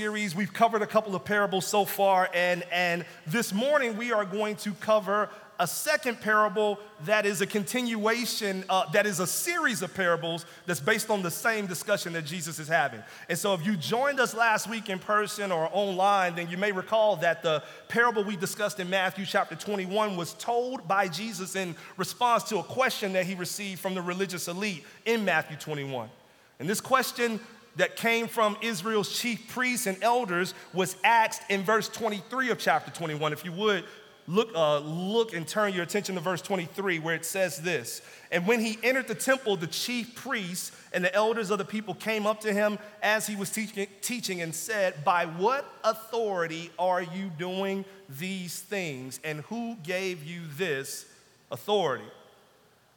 series. We've covered a couple of parables so far, and, and this morning we are going to cover a second parable that is a continuation, uh, that is a series of parables that's based on the same discussion that Jesus is having. And so, if you joined us last week in person or online, then you may recall that the parable we discussed in Matthew chapter 21 was told by Jesus in response to a question that he received from the religious elite in Matthew 21. And this question that came from Israel's chief priests and elders was asked in verse 23 of chapter 21. If you would, look, uh, look and turn your attention to verse 23, where it says this And when he entered the temple, the chief priests and the elders of the people came up to him as he was teaching, teaching and said, By what authority are you doing these things? And who gave you this authority?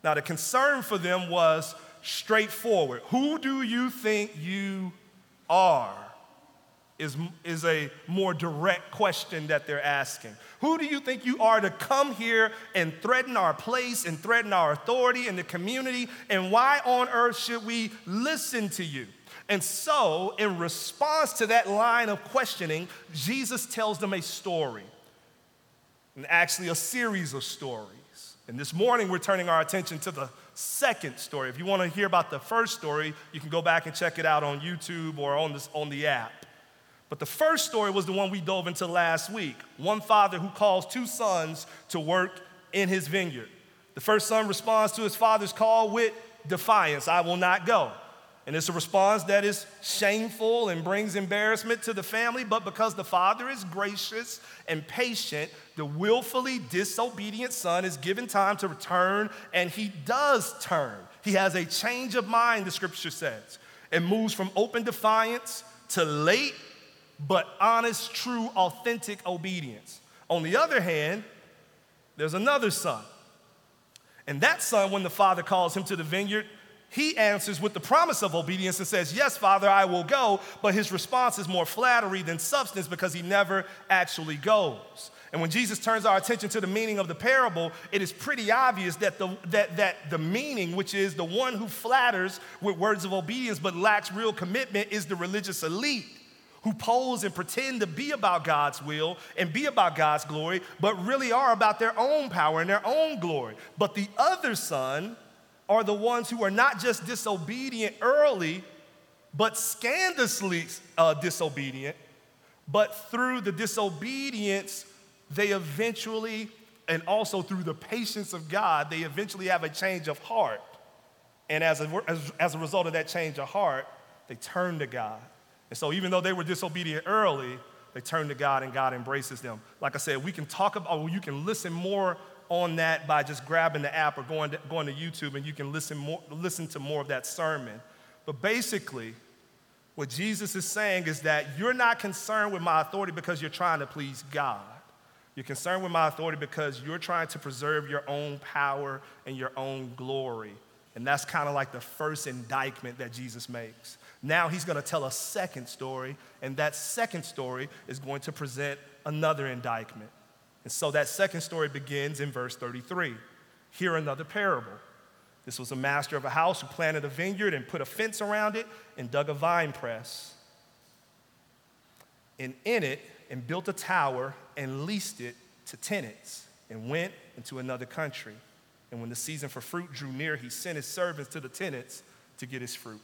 Now, the concern for them was straightforward. Who do you think you are? Is, is a more direct question that they're asking. Who do you think you are to come here and threaten our place and threaten our authority in the community? And why on earth should we listen to you? And so, in response to that line of questioning, Jesus tells them a story, and actually a series of stories. And this morning, we're turning our attention to the second story. If you want to hear about the first story, you can go back and check it out on YouTube or on, this, on the app. But the first story was the one we dove into last week one father who calls two sons to work in his vineyard. The first son responds to his father's call with defiance I will not go. And it's a response that is shameful and brings embarrassment to the family, but because the father is gracious and patient, the willfully disobedient son is given time to return, and he does turn. He has a change of mind, the scripture says, and moves from open defiance to late, but honest, true, authentic obedience. On the other hand, there's another son. And that son, when the father calls him to the vineyard, he answers with the promise of obedience and says, Yes, Father, I will go. But his response is more flattery than substance because he never actually goes. And when Jesus turns our attention to the meaning of the parable, it is pretty obvious that the, that, that the meaning, which is the one who flatters with words of obedience but lacks real commitment, is the religious elite who pose and pretend to be about God's will and be about God's glory, but really are about their own power and their own glory. But the other son, are the ones who are not just disobedient early, but scandalously uh, disobedient, but through the disobedience, they eventually, and also through the patience of God, they eventually have a change of heart. And as a, as, as a result of that change of heart, they turn to God. And so, even though they were disobedient early, they turn to God and God embraces them. Like I said, we can talk about, or you can listen more on that by just grabbing the app or going to, going to YouTube and you can listen, more, listen to more of that sermon. But basically, what Jesus is saying is that you're not concerned with my authority because you're trying to please God. You're concerned with my authority because you're trying to preserve your own power and your own glory. And that's kind of like the first indictment that Jesus makes. Now he's going to tell a second story, and that second story is going to present another indictment. And so that second story begins in verse 33. Hear another parable. This was a master of a house who planted a vineyard and put a fence around it and dug a vine press. And in it, and built a tower and leased it to tenants and went into another country. And when the season for fruit drew near, he sent his servants to the tenants to get his fruit.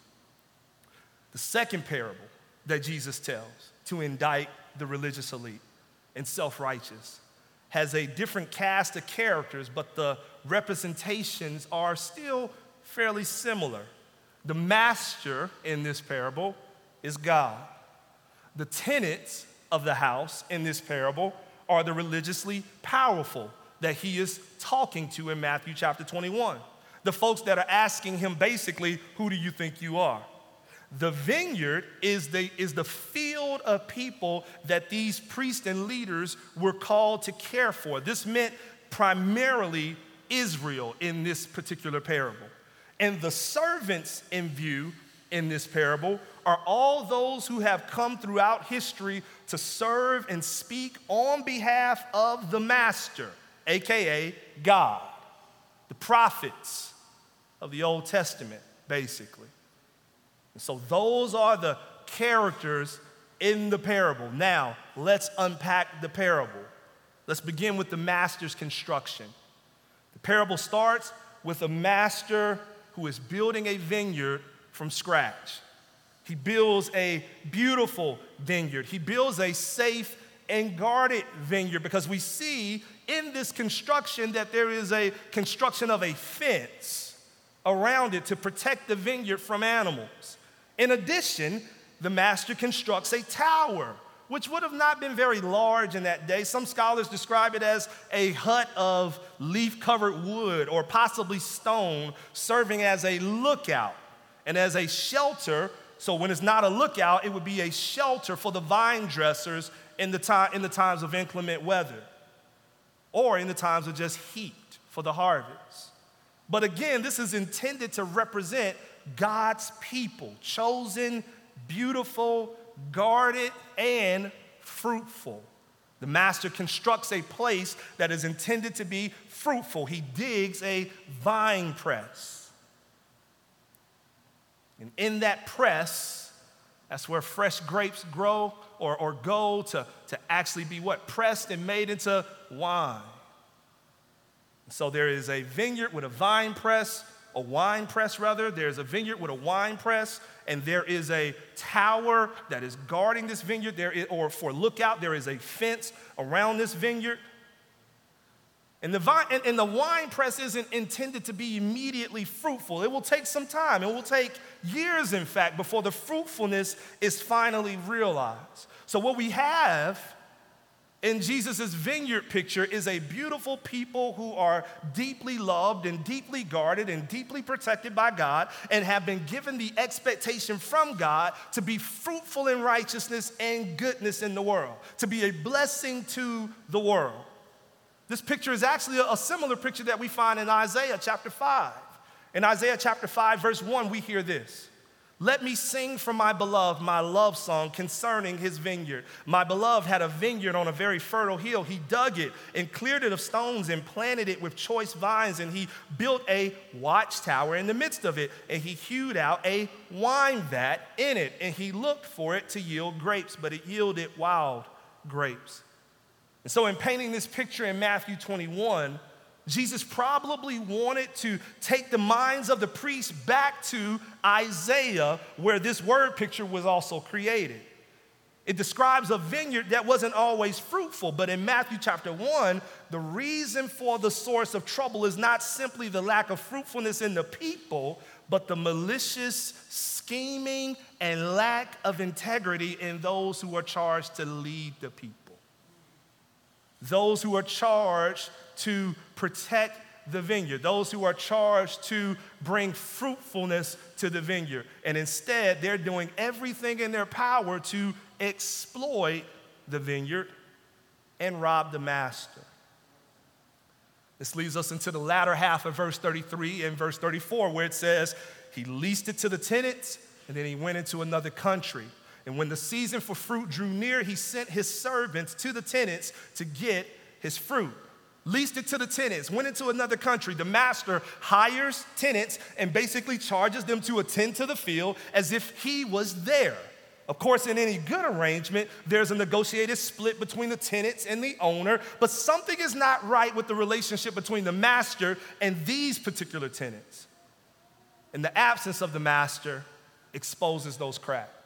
The second parable that Jesus tells to indict the religious elite and self righteous has a different cast of characters, but the representations are still fairly similar. The master in this parable is God. The tenants of the house in this parable are the religiously powerful that he is talking to in Matthew chapter 21. The folks that are asking him basically, Who do you think you are? The vineyard is the, is the field of people that these priests and leaders were called to care for. This meant primarily Israel in this particular parable. And the servants in view in this parable are all those who have come throughout history to serve and speak on behalf of the master, AKA God, the prophets of the Old Testament, basically. So those are the characters in the parable. Now, let's unpack the parable. Let's begin with the master's construction. The parable starts with a master who is building a vineyard from scratch. He builds a beautiful vineyard. He builds a safe and guarded vineyard because we see in this construction that there is a construction of a fence around it to protect the vineyard from animals. In addition, the master constructs a tower, which would have not been very large in that day. Some scholars describe it as a hut of leaf covered wood or possibly stone, serving as a lookout and as a shelter. So, when it's not a lookout, it would be a shelter for the vine dressers in the, time, in the times of inclement weather or in the times of just heat for the harvest. But again, this is intended to represent God's people, chosen, beautiful, guarded, and fruitful. The master constructs a place that is intended to be fruitful. He digs a vine press. And in that press, that's where fresh grapes grow or, or go to, to actually be what? Pressed and made into wine. So there is a vineyard with a vine press, a wine press rather. There's a vineyard with a wine press, and there is a tower that is guarding this vineyard. There is, or for lookout, there is a fence around this vineyard. And the, vine, and, and the wine press isn't intended to be immediately fruitful. It will take some time. It will take years, in fact, before the fruitfulness is finally realized. So, what we have in Jesus' vineyard picture is a beautiful people who are deeply loved and deeply guarded and deeply protected by God and have been given the expectation from God to be fruitful in righteousness and goodness in the world, to be a blessing to the world. This picture is actually a, similar picture that we find in Isaiah chapter 5. In Isaiah chapter 5, verse 1, we hear this let me sing for my beloved my love song concerning his vineyard. My beloved had a vineyard on a very fertile hill. He dug it and cleared it of stones and planted it with choice vines, and he built a watchtower in the midst of it, and he hewed out a wine vat in it, and he looked for it to yield grapes, but it yielded wild grapes. And so, in painting this picture in Matthew 21, Jesus probably wanted to take the minds of the priests back to Isaiah, where this word picture was also created. It describes a vineyard that wasn't always fruitful, but in Matthew chapter 1, the reason for the source of trouble is not simply the lack of fruitfulness in the people, but the malicious scheming and lack of integrity in those who are charged to lead the people. Those who are charged to protect the vineyard, those who are charged to bring fruitfulness to the vineyard. And instead, they're doing everything in their power to exploit the vineyard and rob the master. This leads us into the latter half of verse 33 and verse 34, where it says, He leased it to the tenants, and then he went into another country. And when the season for fruit drew near, he sent his servants to the tenants to get his fruit leased it to the tenants, went into another country. The master hires tenants and basically charges them to attend to the field as if he was there. Of course, in any good arrangement, there's a negotiated split between the tenants and the owner, but something is not right with the relationship between the master and these particular tenants. And the absence of the master exposes those cracks.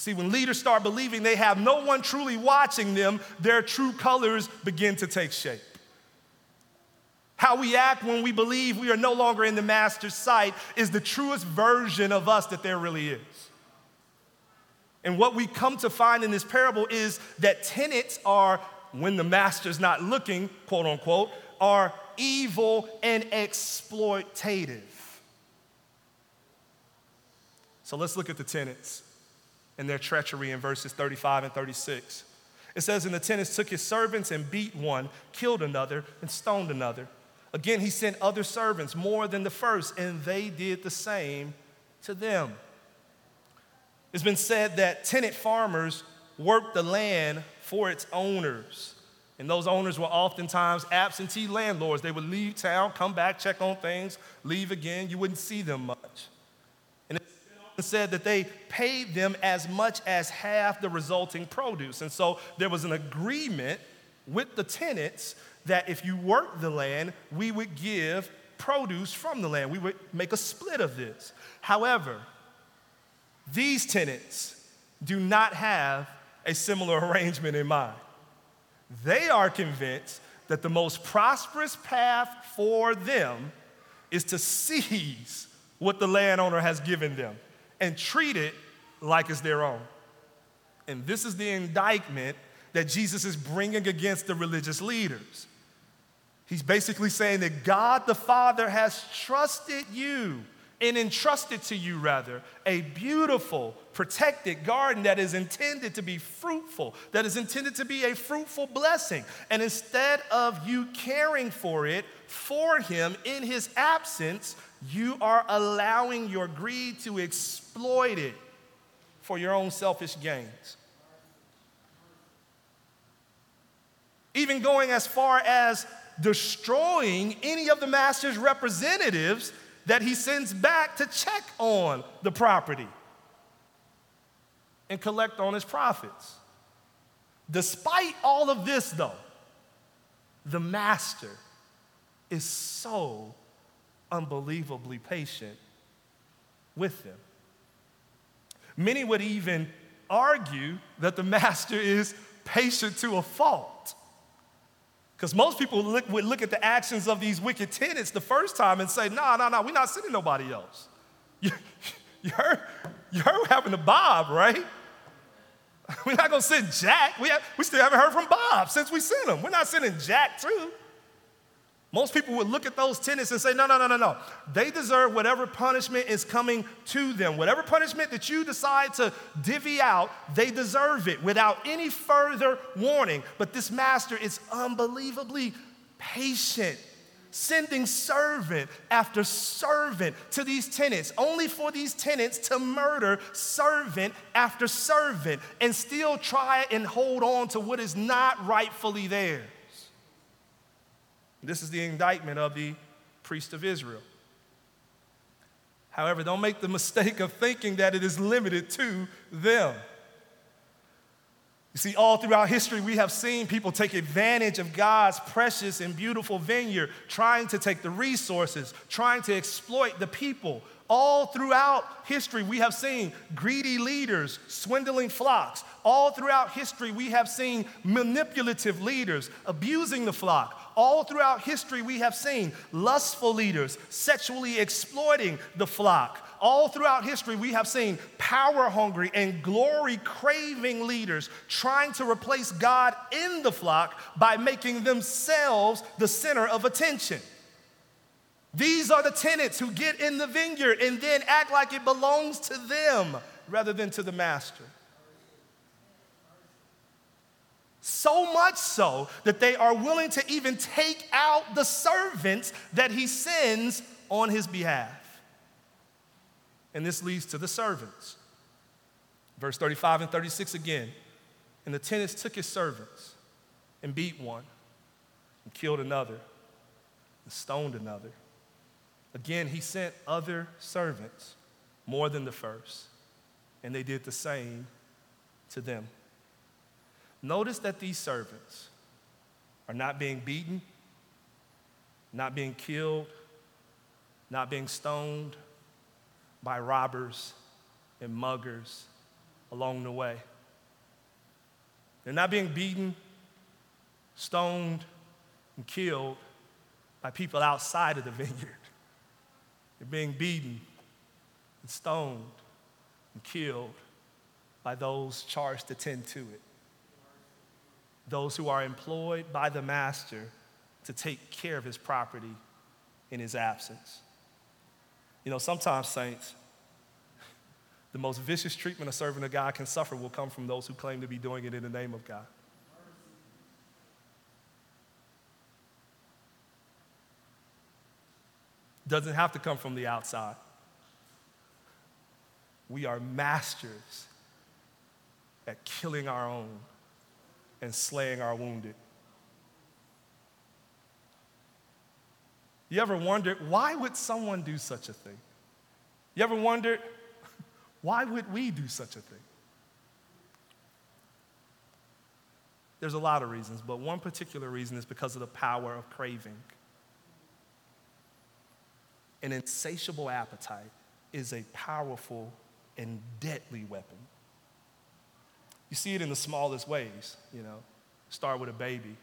See, when leaders start believing they have no one truly watching them, their true colors begin to take shape. How we act when we believe we are no longer in the master's sight is the truest version of us that there really is. And what we come to find in this parable is that tenants are, when the master's not looking, quote unquote, are evil and exploitative. So let's look at the tenants and their treachery in verses 35 and 36. It says, And the tenants took his servants and beat one, killed another, and stoned another. Again, he sent other servants, more than the first, and they did the same to them. It's been said that tenant farmers worked the land for its owners. And those owners were oftentimes absentee landlords. They would leave town, come back, check on things, leave again. You wouldn't see them much said that they paid them as much as half the resulting produce. And so there was an agreement with the tenants that if you worked the land, we would give produce from the land. We would make a split of this. However, these tenants do not have a similar arrangement in mind. They are convinced that the most prosperous path for them is to seize what the landowner has given them and treat it like it's their own. And this is the indictment that Jesus is bringing against the religious leaders. He's basically saying that God the Father has trusted you and entrusted to you, rather, a beautiful, protected garden that is intended to be fruitful, that is intended to be a fruitful blessing. And instead of you caring for it for Him in His absence, you are allowing your greed to exploit it for your own selfish gains. Even going as far as destroying any of the master's representatives that he sends back to check on the property and collect on his profits. Despite all of this, though, the master is so unbelievably patient with them. Many would even argue that the master is patient to a fault. Because most people look, would look at the actions of these wicked tenants the first time and say, no, no, no, we're not sending nobody else. You, you, heard, you heard what happened to Bob, right? We're not going to send Jack. We, have, we still haven't heard from Bob since we sent him. We're not sending Jack too. Most people would look at those tenants and say, no, no, no, no, no. They deserve whatever punishment is coming to them. Whatever punishment that you decide to divvy out, they deserve it without any further warning. But this master is unbelievably patient, sending servant after servant to these tenants, only for these tenants to murder servant after servant and still try and hold on to what is not rightfully theirs. This is the indictment of the priest of Israel. However, don't make the mistake of thinking that it is limited to them. You see, all throughout history, we have seen people take advantage of God's precious and beautiful vineyard, trying to take the resources, trying to exploit the people. All throughout history, we have seen greedy leaders swindling flocks. All throughout history, we have seen manipulative leaders abusing the flock. All throughout history, we have seen lustful leaders sexually exploiting the flock. All throughout history, we have seen power hungry and glory craving leaders trying to replace God in the flock by making themselves the center of attention. These are the tenants who get in the vineyard and then act like it belongs to them rather than to the master. So much so that they are willing to even take out the servants that he sends on his behalf. And this leads to the servants. Verse 35 and 36 again. And the tenants took his servants and beat one, and killed another, and stoned another. Again, he sent other servants, more than the first, and they did the same to them. Notice that these servants are not being beaten, not being killed, not being stoned by robbers and muggers along the way. They're not being beaten, stoned, and killed by people outside of the vineyard. They're being beaten and stoned and killed by those charged to tend to it. Those who are employed by the master to take care of his property in his absence. You know, sometimes, saints, the most vicious treatment a servant of God can suffer will come from those who claim to be doing it in the name of God. doesn't have to come from the outside. We are masters at killing our own and slaying our wounded. You ever wondered why would someone do such a thing? You ever wondered Why would we do such a thing? There's a lot of reasons, but one particular reason is because of the power of craving. An insatiable appetite is a powerful and deadly weapon. You see it in the smallest ways, you know. Start with a baby.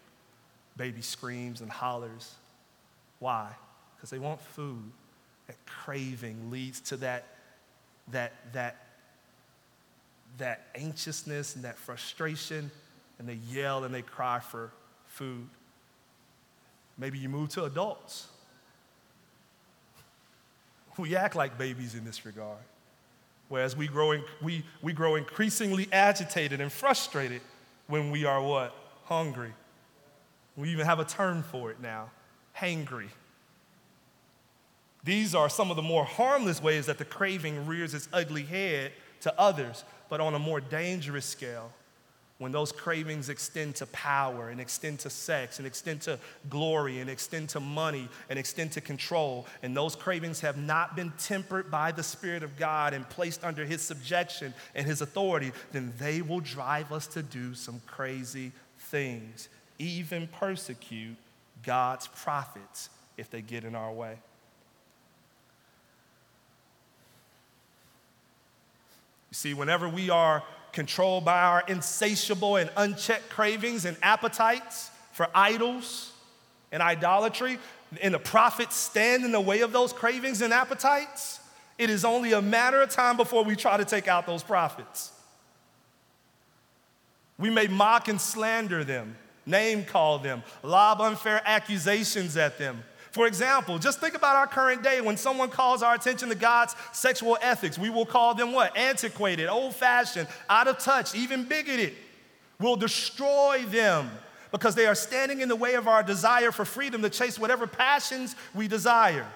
Baby screams and hollers. Why? Because they want food. That craving leads to that, that, that, that anxiousness and that frustration, and they yell and they cry for food. Maybe you move to adults. We act like babies in this regard. Whereas we grow, we, we grow increasingly agitated and frustrated when we are what? Hungry. We even have a term for it now hangry. These are some of the more harmless ways that the craving rears its ugly head to others, but on a more dangerous scale, when those cravings extend to power and extend to sex and extend to glory and extend to money and extend to control, and those cravings have not been tempered by the Spirit of God and placed under His subjection and His authority, then they will drive us to do some crazy things, even persecute God's prophets if they get in our way. You see, whenever we are controlled by our insatiable and unchecked cravings and appetites for idols and idolatry, and the prophets stand in the way of those cravings and appetites, it is only a matter of time before we try to take out those prophets. We may mock and slander them, name call them, lob unfair accusations at them, for example, just think about our current day when someone calls our attention to God's sexual ethics. We will call them what? Antiquated, old fashioned, out of touch, even bigoted. We'll destroy them because they are standing in the way of our desire for freedom to chase whatever passions we desire.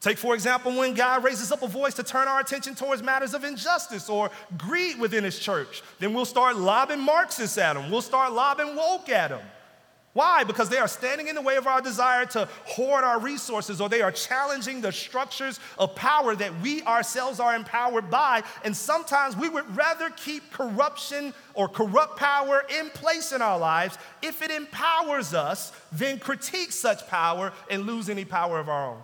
Take, for example, when God raises up a voice to turn our attention towards matters of injustice or greed within His church, then we'll start lobbing Marxists at him. We'll start lobbing woke at them. Why? Because they are standing in the way of our desire to hoard our resources, or they are challenging the structures of power that we ourselves are empowered by. And sometimes we would rather keep corruption or corrupt power in place in our lives if it empowers us than critique such power and lose any power of our own.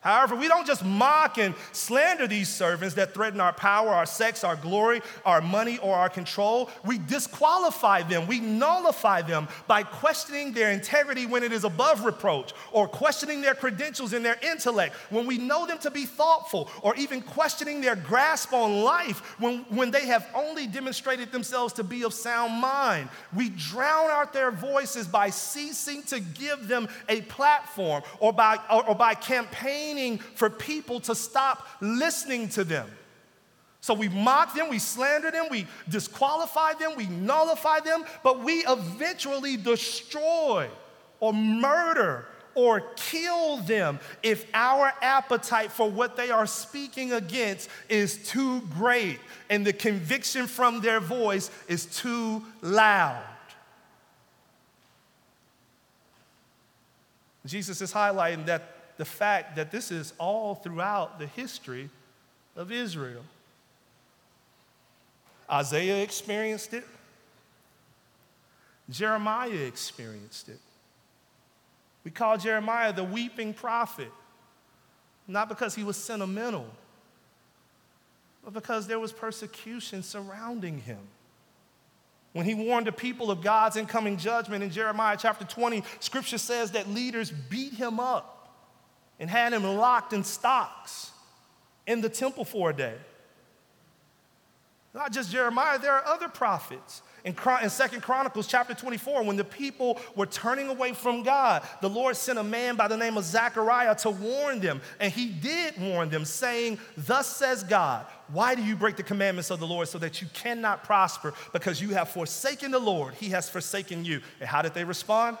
However, we don't just mock and slander these servants that threaten our power, our sex, our glory, our money, or our control. We disqualify them, we nullify them by questioning their integrity when it is above reproach, or questioning their credentials and their intellect when we know them to be thoughtful, or even questioning their grasp on life when, when they have only demonstrated themselves to be of sound mind. We drown out their voices by ceasing to give them a platform or by, or, or by campaigning for people to stop listening to them. So we mock them, we slander them, we disqualify them, we nullify them, but we eventually destroy or murder or kill them if our appetite for what they are speaking against is too great and the conviction from their voice is too loud. Jesus is highlighting that the fact that this is all throughout the history of Israel. Isaiah experienced it, Jeremiah experienced it. We call Jeremiah the weeping prophet, not because he was sentimental, but because there was persecution surrounding him. When he warned the people of God's incoming judgment in Jeremiah chapter 20, scripture says that leaders beat him up and had him locked in stocks in the temple for a day. Not just Jeremiah, there are other prophets. In, 2 Chronicles chapter 24, when the people were turning away from God, the Lord sent a man by the name of Zechariah to warn them. And he did warn them, saying, Thus says God, why do you break the commandments of the Lord so that you cannot prosper? Because you have forsaken the Lord, he has forsaken you. And how did they respond?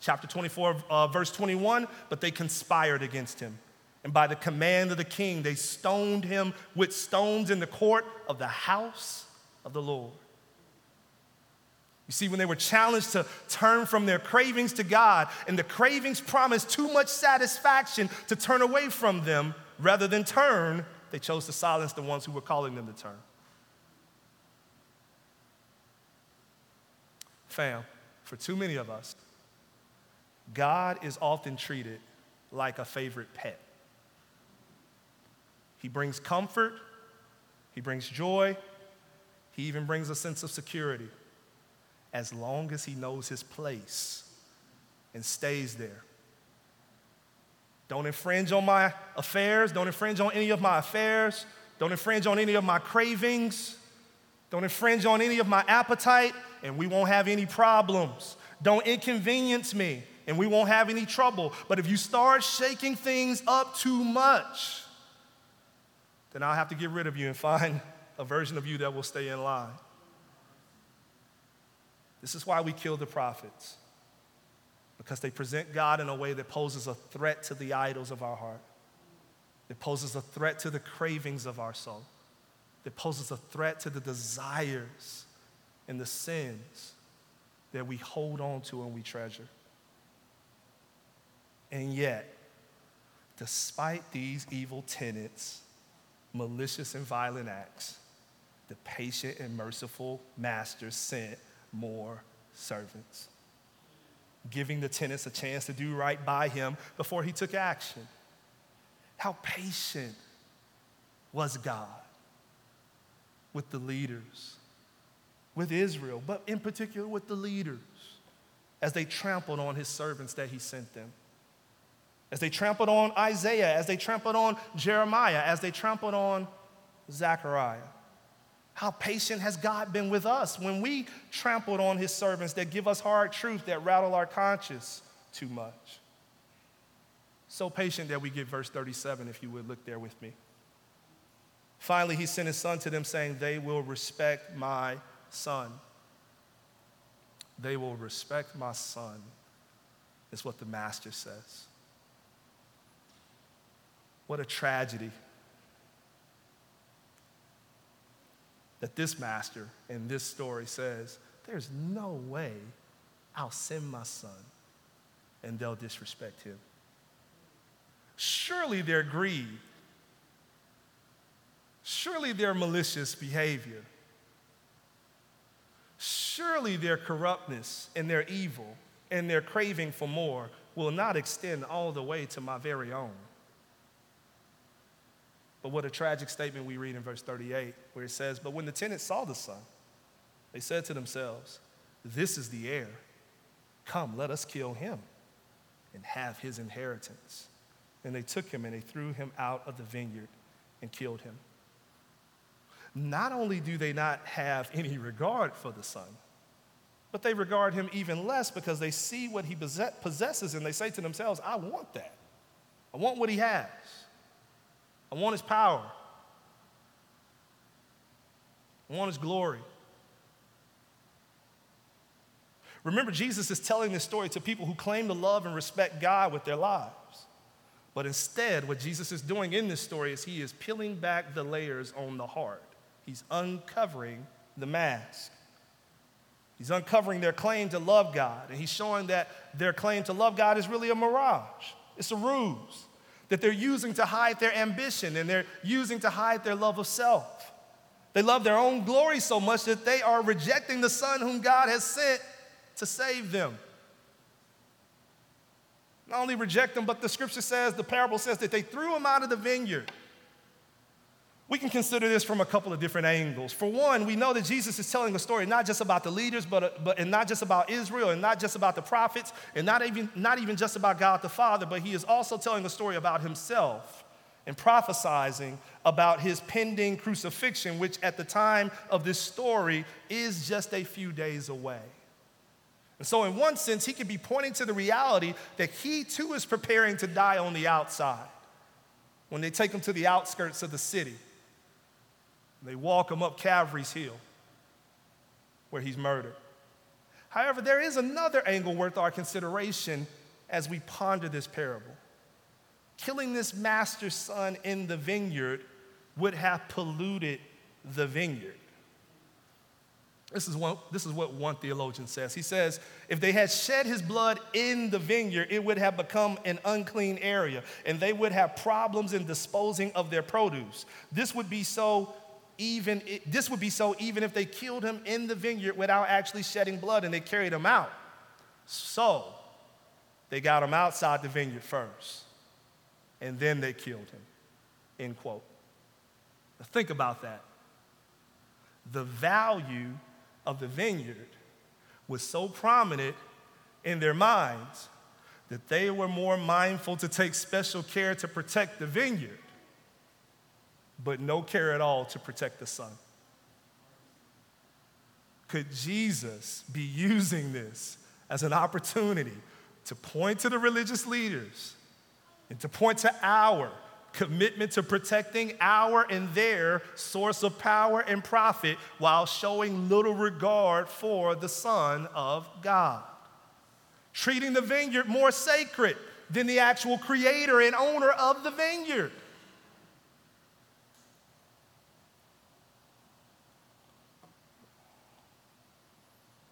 Chapter 24, uh, verse 21 But they conspired against him. And by the command of the king, they stoned him with stones in the court of the house of the Lord. You see, when they were challenged to turn from their cravings to God, and the cravings promised too much satisfaction to turn away from them rather than turn, they chose to silence the ones who were calling them to turn. Fam, for too many of us, God is often treated like a favorite pet. He brings comfort, He brings joy, He even brings a sense of security as long as He knows His place and stays there. Don't infringe on my affairs, don't infringe on any of my affairs, don't infringe on any of my cravings, don't infringe on any of my appetite and we won't have any problems. Don't inconvenience me, and we won't have any trouble. But if you start shaking things up too much, then I'll have to get rid of you and find a version of you that will stay in line. This is why we kill the prophets, because they present God in a way that poses a threat to the idols of our heart, that poses a threat to the cravings of our soul, that poses a threat to the desires and the sins that we hold on to and we treasure. And yet, despite these evil tenets, malicious and violent acts, the patient and merciful master sent more servants, giving the tenants a chance to do right by him before he took action. How patient was God with the leaders with Israel, but in particular with the leaders as they trampled on his servants that he sent them. As they trampled on Isaiah, as they trampled on Jeremiah, as they trampled on Zechariah. How patient has God been with us when we trampled on his servants that give us hard truth that rattle our conscience too much? So patient that we get verse 37, if you would look there with me. Finally, he sent his son to them, saying, They will respect my son. They will respect my son, is what the master says. What a tragedy that this master in this story says, There's no way I'll send my son and they'll disrespect him. Surely their greed. Surely their malicious behavior surely their corruptness and their evil and their craving for more will not extend all the way to my very own. But what a tragic statement we read in verse 38, where it says, But when the tenants saw the son, they said to themselves, This is the heir. Come, let us kill him and have his inheritance. And they took him and they threw him out of the vineyard and killed him. Not only do they not have any regard for the son, but they regard him even less because they see what he possesses and they say to themselves, I want that. I want what he has. I want his power. I want his glory. Remember, Jesus is telling this story to people who claim to love and respect God with their lives. But instead, what Jesus is doing in this story is he is peeling back the layers on the heart, he's uncovering the mask. He's uncovering their claim to love God, and he's showing that their claim to love God is really a mirage. It's a ruse that they're using to hide their ambition and they're using to hide their love of self. They love their own glory so much that they are rejecting the Son whom God has sent to save them. Not only reject them, but the scripture says, the parable says that they threw him out of the vineyard. We can consider this from a couple of different angles. For one, we know that Jesus is telling a story not just about the leaders, but, uh, but and not just about Israel, and not just about the prophets, and not even, not even just about God the Father, but he is also telling a story about himself and prophesizing about his pending crucifixion, which at the time of this story is just a few days away. And so, in one sense, he could be pointing to the reality that he too is preparing to die on the outside when they take him to the outskirts of the city. They walk him up Calvary's Hill where he's murdered. However, there is another angle worth our consideration as we ponder this parable. Killing this master's son in the vineyard would have polluted the vineyard. This is, one, this is what one theologian says. He says, if they had shed his blood in the vineyard, it would have become an unclean area, and they would have problems in disposing of their produce. This would be so even this would be so even if they killed him in the vineyard without actually shedding blood and they carried him out. So they got him outside the vineyard first, and then they killed him. End quote. Now think about that. The value of the vineyard was so prominent in their minds that they were more mindful to take special care to protect the vineyard, but no care at all to protect the son. Could Jesus be using this as an opportunity to point to the religious leaders and to point to our commitment to protecting our and their source of power and profit while showing little regard for the Son of God. Treating the vineyard more sacred than the actual creator and owner of the vineyard.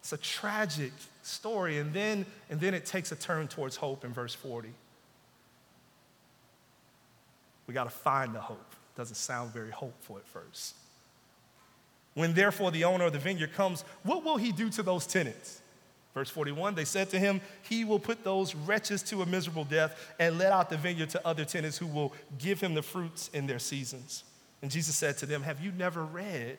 It's a tragic story. And then, and then it takes a turn towards hope in verse 40. We got to find the hope. Doesn't sound very hopeful at first. When therefore the owner of the vineyard comes, what will he do to those tenants? Verse 41, they said to him, He will put those wretches to a miserable death and let out the vineyard to other tenants who will give him the fruits in their seasons. And Jesus said to them, Have you never read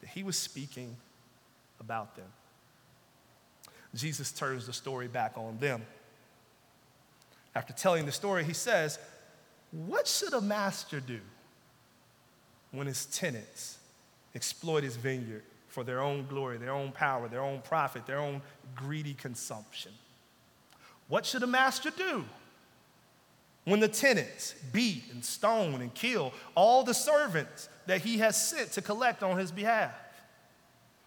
that he was speaking about them. Jesus turns the story back on them. After telling the story, he says, What should a master do when his tenants exploit his vineyard for their own glory, their own power, their own profit, their own greedy consumption? What should a master do when the tenants beat and stone and kill all the servants that he has sent to collect on his behalf.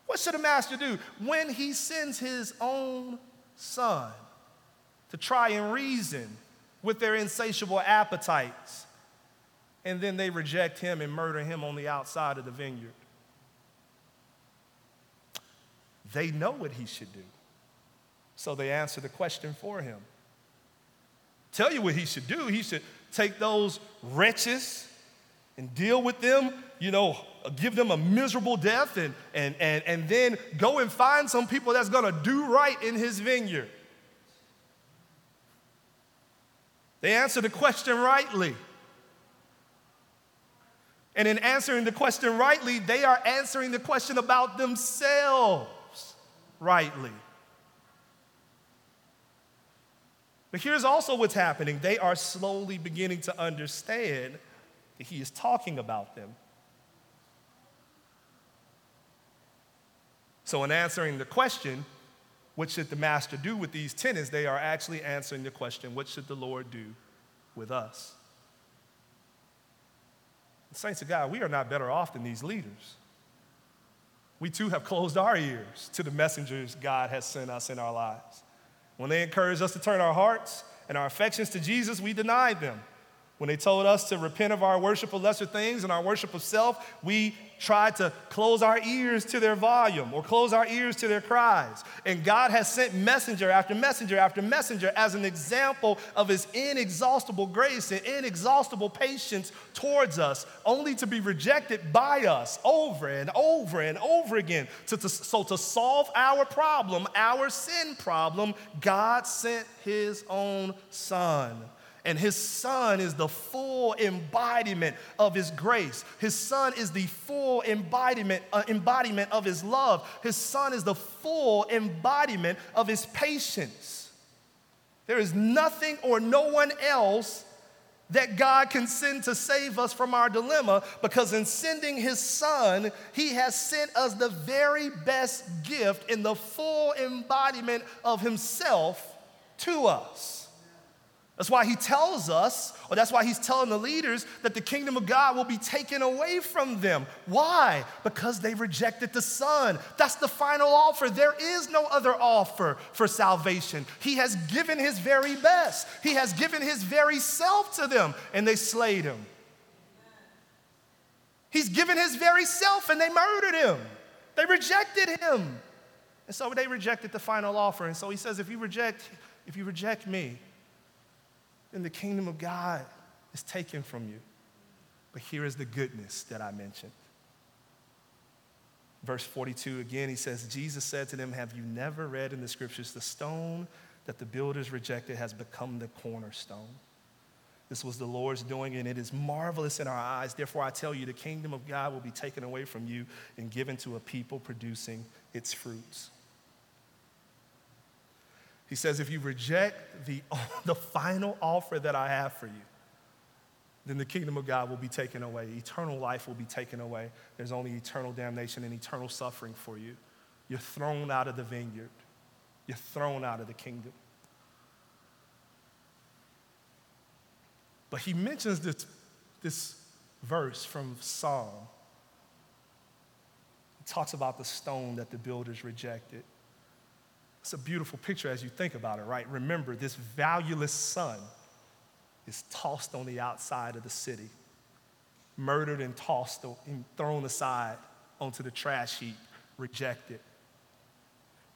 What should a master do when he sends his own son to try and reason with their insatiable appetites and then they reject him and murder him on the outside of the vineyard? They know what he should do, so they answer the question for him. Tell you what he should do. He should take those wretches and deal with them, you know, give them a miserable death, and, and, and, and then go and find some people that's gonna do right in his vineyard. They answer the question rightly. And in answering the question rightly, they are answering the question about themselves rightly. But here's also what's happening they are slowly beginning to understand that he is talking about them. So, in answering the question, what should the master do with these tenants? They are actually answering the question, what should the Lord do with us? The Saints of God, we are not better off than these leaders. We too have closed our ears to the messengers God has sent us in our lives. When they encourage us to turn our hearts and our affections to Jesus, we denied them. When they told us to repent of our worship of lesser things and our worship of self, we tried to close our ears to their volume or close our ears to their cries. And God has sent messenger after messenger after messenger as an example of his inexhaustible grace and inexhaustible patience towards us, only to be rejected by us over and over and over again. So to, so to solve our problem, our sin problem, God sent his own son and his son is the full embodiment of his grace. His son is the full embodiment, uh, embodiment of his love. His son is the full embodiment of his patience. There is nothing or no one else that God can send to save us from our dilemma because in sending his son, he has sent us the very best gift in the full embodiment of himself to us. That's why he tells us, or that's why he's telling the leaders, that the kingdom of God will be taken away from them. Why? Because they rejected the Son. That's the final offer. There is no other offer for salvation. He has given his very best, he has given his very self to them, and they slayed him. He's given his very self, and they murdered him. They rejected him. And so they rejected the final offer. And so he says, if you reject, if you reject me, then the kingdom of God is taken from you. But here is the goodness that I mentioned. Verse 42 again, he says, Jesus said to them, Have you never read in the scriptures, the stone that the builders rejected has become the cornerstone? This was the Lord's doing, and it is marvelous in our eyes. Therefore, I tell you, the kingdom of God will be taken away from you and given to a people producing its fruits. He says, if you reject the, the final offer that I have for you, then the kingdom of God will be taken away. Eternal life will be taken away. There's only eternal damnation and eternal suffering for you. You're thrown out of the vineyard, you're thrown out of the kingdom. But he mentions this, this verse from Psalm. He talks about the stone that the builders rejected. It's a beautiful picture as you think about it, right? Remember, this valueless son is tossed on the outside of the city, murdered and tossed and thrown aside onto the trash heap, rejected.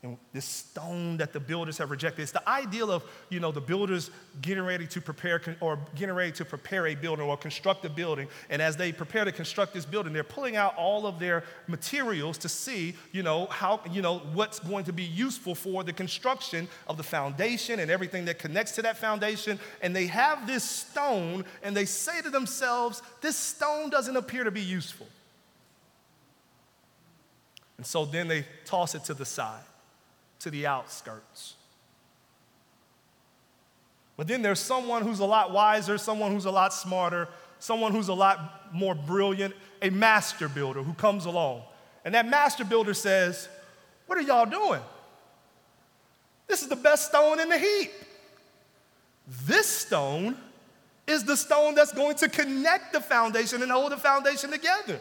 And this stone that the builders have rejected, it's the ideal of, you know, the builders getting ready to prepare or getting ready to prepare a building or construct a building. And as they prepare to construct this building, they're pulling out all of their materials to see, you know, how, you know, what's going to be useful for the construction of the foundation and everything that connects to that foundation. And they have this stone and they say to themselves, this stone doesn't appear to be useful. And so then they toss it to the side to the outskirts. But then there's someone who's a lot wiser, someone who's a lot smarter, someone who's a lot more brilliant, a master builder who comes along. And that master builder says, What are y'all doing? This is the best stone in the heap. This stone is the stone that's going to connect the foundation and hold the foundation together.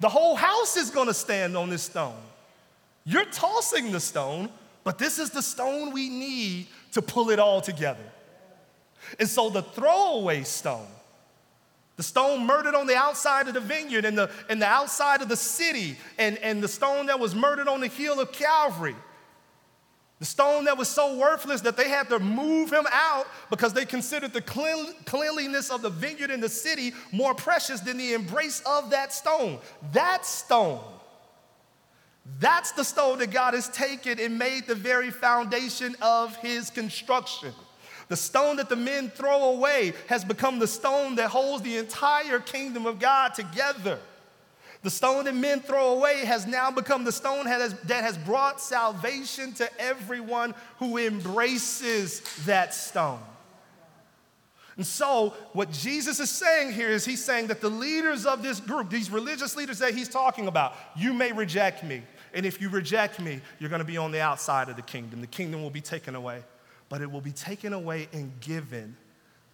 The whole house is going to stand on this stone. You're tossing the stone, but this is the stone we need to pull it all together. And so the throwaway stone, the stone murdered on the outside of the vineyard and the, and the outside of the city, and, and the stone that was murdered on the hill of Calvary, the stone that was so worthless that they had to move him out because they considered the cleanliness of the vineyard and the city more precious than the embrace of that stone. That stone that's the stone that God has taken and made the very foundation of his construction. The stone that the men throw away has become the stone that holds the entire kingdom of God together. The stone that men throw away has now become the stone that has, that has brought salvation to everyone who embraces that stone. And so, what Jesus is saying here is he's saying that the leaders of this group, these religious leaders that he's talking about, you may reject me. And if you reject me, you're going to be on the outside of the kingdom. The kingdom will be taken away, but it will be taken away and given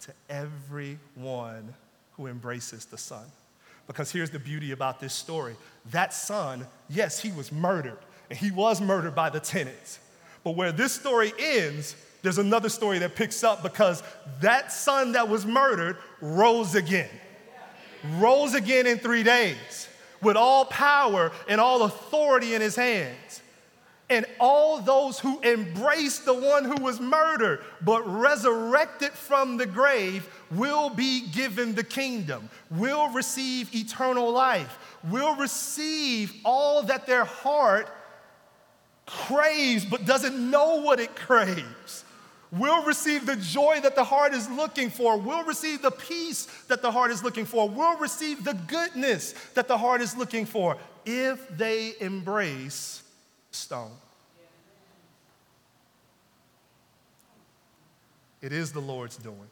to everyone who embraces the Son. Because here's the beauty about this story that son, yes, he was murdered, and he was murdered by the tenants. But where this story ends, there's another story that picks up because that son that was murdered rose again. Rose again in three days with all power and all authority in his hands. And all those who embrace the one who was murdered but resurrected from the grave will be given the kingdom, will receive eternal life, will receive all that their heart craves but doesn't know what it craves will receive the joy that the heart is looking for, will receive the peace that the heart is looking for, will receive the goodness that the heart is looking for if they embrace stone. It is the Lord's doing.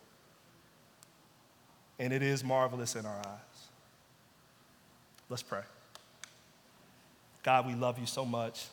and it is marvelous in our eyes. Let's pray. God, we love you so much.